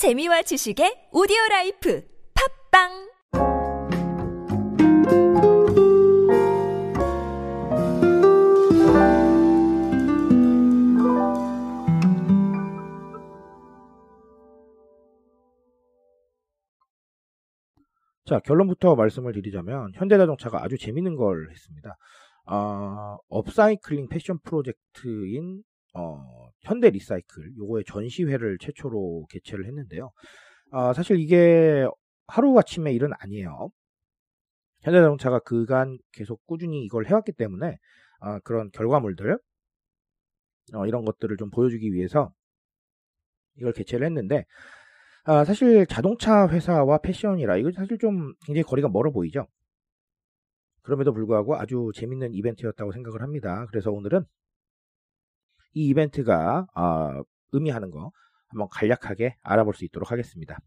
재미와 지식의 오디오 라이프 팟빵 자, 결론부터 말씀을 드리자면 현대자동차가 아주 재밌는 걸 했습니다. 아, 업사이클링 패션 프로젝트인 어, 현대 리사이클 요거의 전시회를 최초로 개최를 했는데요. 아, 사실 이게 하루아침의 일은 아니에요. 현대자동차가 그간 계속 꾸준히 이걸 해왔기 때문에 아, 그런 결과물들 어, 이런 것들을 좀 보여주기 위해서 이걸 개최를 했는데 아, 사실 자동차 회사와 패션이라 이거 사실 좀 굉장히 거리가 멀어 보이죠. 그럼에도 불구하고 아주 재밌는 이벤트였다고 생각을 합니다. 그래서 오늘은 이 이벤트가 아, 의미하는 거 한번 간략하게 알아볼 수 있도록 하겠습니다.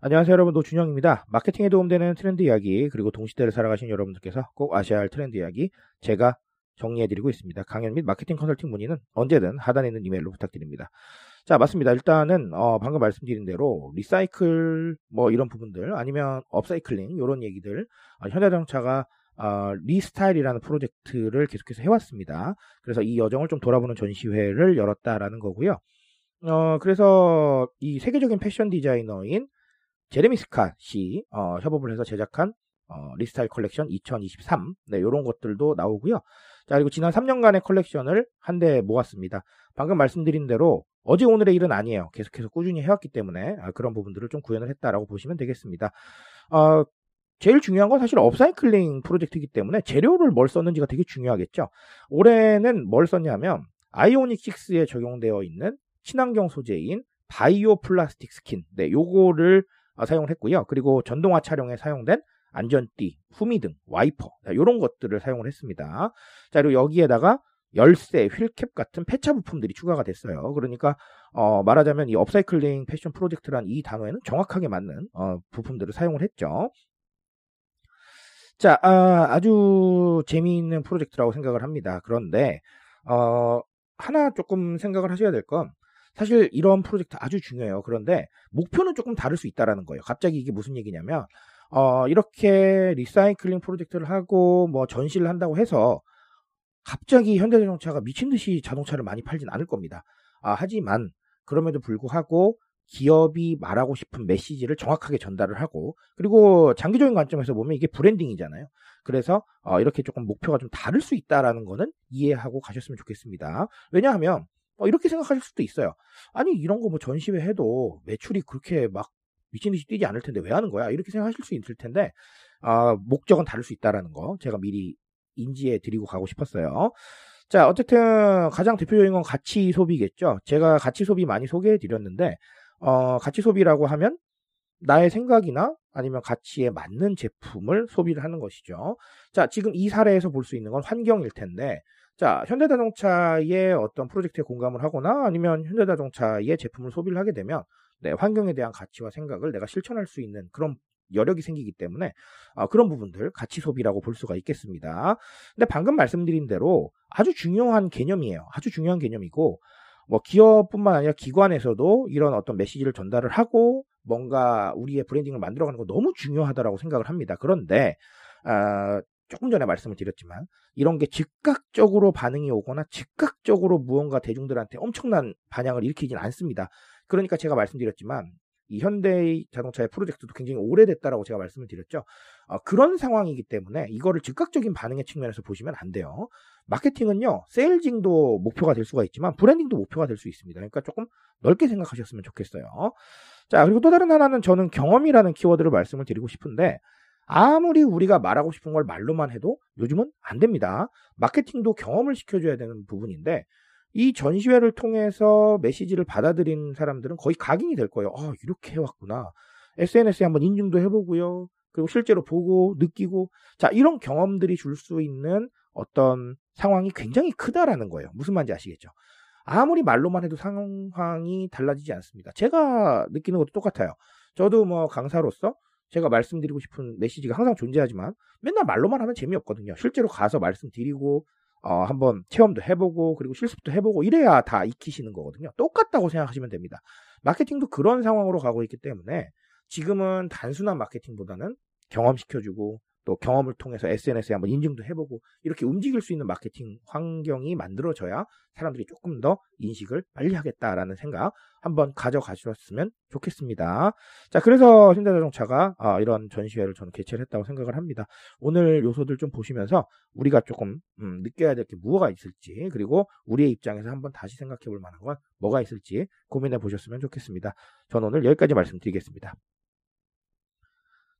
안녕하세요 여러분 노준영입니다. 마케팅에 도움되는 트렌드 이야기 그리고 동시대를 살아가신 여러분들께서 꼭 아셔야 할 트렌드 이야기 제가 정리해드리고 있습니다. 강연 및 마케팅 컨설팅 문의는 언제든 하단에 있는 이메일로 부탁드립니다. 자, 맞습니다. 일단은 어, 방금 말씀드린 대로 리사이클 뭐 이런 부분들 아니면 업사이클링 이런 얘기들 어, 현대자동차가 어, 리스타일이라는 프로젝트를 계속해서 해왔습니다. 그래서 이 여정을 좀 돌아보는 전시회를 열었다라는 거고요. 어, 그래서 이 세계적인 패션 디자이너인 제레미 스캇이 어, 협업을 해서 제작한 어, 리스타일 컬렉션 2023 네, 이런 것들도 나오고요. 자, 그리고 지난 3년간의 컬렉션을 한데 모았습니다. 방금 말씀드린 대로 어제 오늘의 일은 아니에요. 계속해서 꾸준히 해왔기 때문에 아, 그런 부분들을 좀 구현을 했다라고 보시면 되겠습니다. 어, 제일 중요한 건 사실 업사이클링 프로젝트이기 때문에 재료를 뭘 썼는지가 되게 중요하겠죠. 올해는 뭘 썼냐면 아이오닉 6에 적용되어 있는 친환경 소재인 바이오 플라스틱 스킨, 네, 요거를 어, 사용을 했고요. 그리고 전동화 차량에 사용된 안전띠, 후미등, 와이퍼, 이런 것들을 사용을 했습니다. 자, 그리고 여기에다가 열쇠, 휠캡 같은 폐차 부품들이 추가가 됐어요. 그러니까 어, 말하자면 이 업사이클링 패션 프로젝트란 이 단어에는 정확하게 맞는 어, 부품들을 사용을 했죠. 자, 아주 재미있는 프로젝트라고 생각을 합니다. 그런데 어, 하나 조금 생각을 하셔야 될 건 사실 이런 프로젝트 아주 중요해요. 그런데 목표는 조금 다를 수 있다라는 거예요. 갑자기 이게 무슨 얘기냐면 어, 이렇게 리사이클링 프로젝트를 하고 뭐 전시를 한다고 해서 갑자기 현대자동차가 미친 듯이 자동차를 많이 팔진 않을 겁니다. 아, 하지만 그럼에도 불구하고 기업이 말하고 싶은 메시지를 정확하게 전달을 하고 그리고 장기적인 관점에서 보면 이게 브랜딩이잖아요. 그래서 어, 이렇게 조금 목표가 좀 다를 수 있다라는 거는 이해하고 가셨으면 좋겠습니다. 왜냐하면 어, 이렇게 생각하실 수도 있어요. 아니 이런 거 뭐 전시회 해도 매출이 그렇게 막 미친 듯이 뛰지 않을 텐데 왜 하는 거야? 이렇게 생각하실 수 있을 텐데 아, 목적은 다를 수 있다라는 거 제가 미리 인지해 드리고 가고 싶었어요. 자, 어쨌든 가장 대표적인 건 가치 소비겠죠. 제가 가치 소비 많이 소개해 드렸는데 어, 가치 소비라고 하면 나의 생각이나 아니면 가치에 맞는 제품을 소비를 하는 것이죠. 자, 지금 이 사례에서 볼 수 있는 건 환경일 텐데, 자, 현대자동차의 어떤 프로젝트에 공감을 하거나 아니면 현대자동차의 제품을 소비를 하게 되면, 네, 환경에 대한 가치와 생각을 내가 실천할 수 있는 그런 여력이 생기기 때문에 어, 그런 부분들 가치 소비라고 볼 수가 있겠습니다. 근데 방금 말씀드린 대로 아주 중요한 개념이에요. 아주 중요한 개념이고 뭐 기업뿐만 아니라 기관에서도 이런 어떤 메시지를 전달을 하고 뭔가 우리의 브랜딩을 만들어가는 거 너무 중요하다라고 생각을 합니다. 그런데 아, 조금 전에 말씀을 드렸지만 이런 게 즉각적으로 반응이 오거나 즉각적으로 무언가 대중들한테 엄청난 반향을 일으키진 않습니다. 그러니까 제가 말씀드렸지만 이 현대의 자동차의 프로젝트도 굉장히 오래됐다라고 제가 말씀을 드렸죠. 어, 그런 상황이기 때문에 이거를 즉각적인 반응의 측면에서 보시면 안 돼요. 마케팅은요, 세일징도 목표가 될 수가 있지만 브랜딩도 목표가 될 수 있습니다. 그러니까 조금 넓게 생각하셨으면 좋겠어요. 자, 그리고 또 다른 하나는 저는 경험이라는 키워드를 말씀을 드리고 싶은데 아무리 우리가 말하고 싶은 걸 말로만 해도 요즘은 안 됩니다. 마케팅도 경험을 시켜줘야 되는 부분인데 이 전시회를 통해서 메시지를 받아들인 사람들은 거의 각인이 될 거예요. 아, 이렇게 해왔구나. SNS에 한번 인증도 해보고요. 그리고 실제로 보고 느끼고 자 이런 경험들이 줄 수 있는 어떤 상황이 굉장히 크다라는 거예요. 무슨 말인지 아시겠죠? 아무리 말로만 해도 상황이 달라지지 않습니다. 제가 느끼는 것도 똑같아요. 저도 뭐 강사로서 제가 말씀드리고 싶은 메시지가 항상 존재하지만 맨날 말로만 하면 재미없거든요. 실제로 가서 말씀드리고 어, 한번 체험도 해보고 그리고 실습도 해보고 이래야 다 익히시는 거거든요. 똑같다고 생각하시면 됩니다. 마케팅도 그런 상황으로 가고 있기 때문에 지금은 단순한 마케팅보다는 경험시켜주고 또 경험을 통해서 SNS에 한번 인증도 해보고 이렇게 움직일 수 있는 마케팅 환경이 만들어져야 사람들이 조금 더 인식을 빨리 하겠다라는 생각 한번 가져가셨으면 좋겠습니다. 자, 그래서 현대자동차가 어, 이런 전시회를 저는 개최를 했다고 생각을 합니다. 오늘 요소들 좀 보시면서 우리가 조금 음, 느껴야 될게 뭐가 있을지 그리고 우리의 입장에서 한번 다시 생각해 볼 만한 건 뭐가 있을지 고민해 보셨으면 좋겠습니다. 저는 오늘 여기까지 말씀드리겠습니다.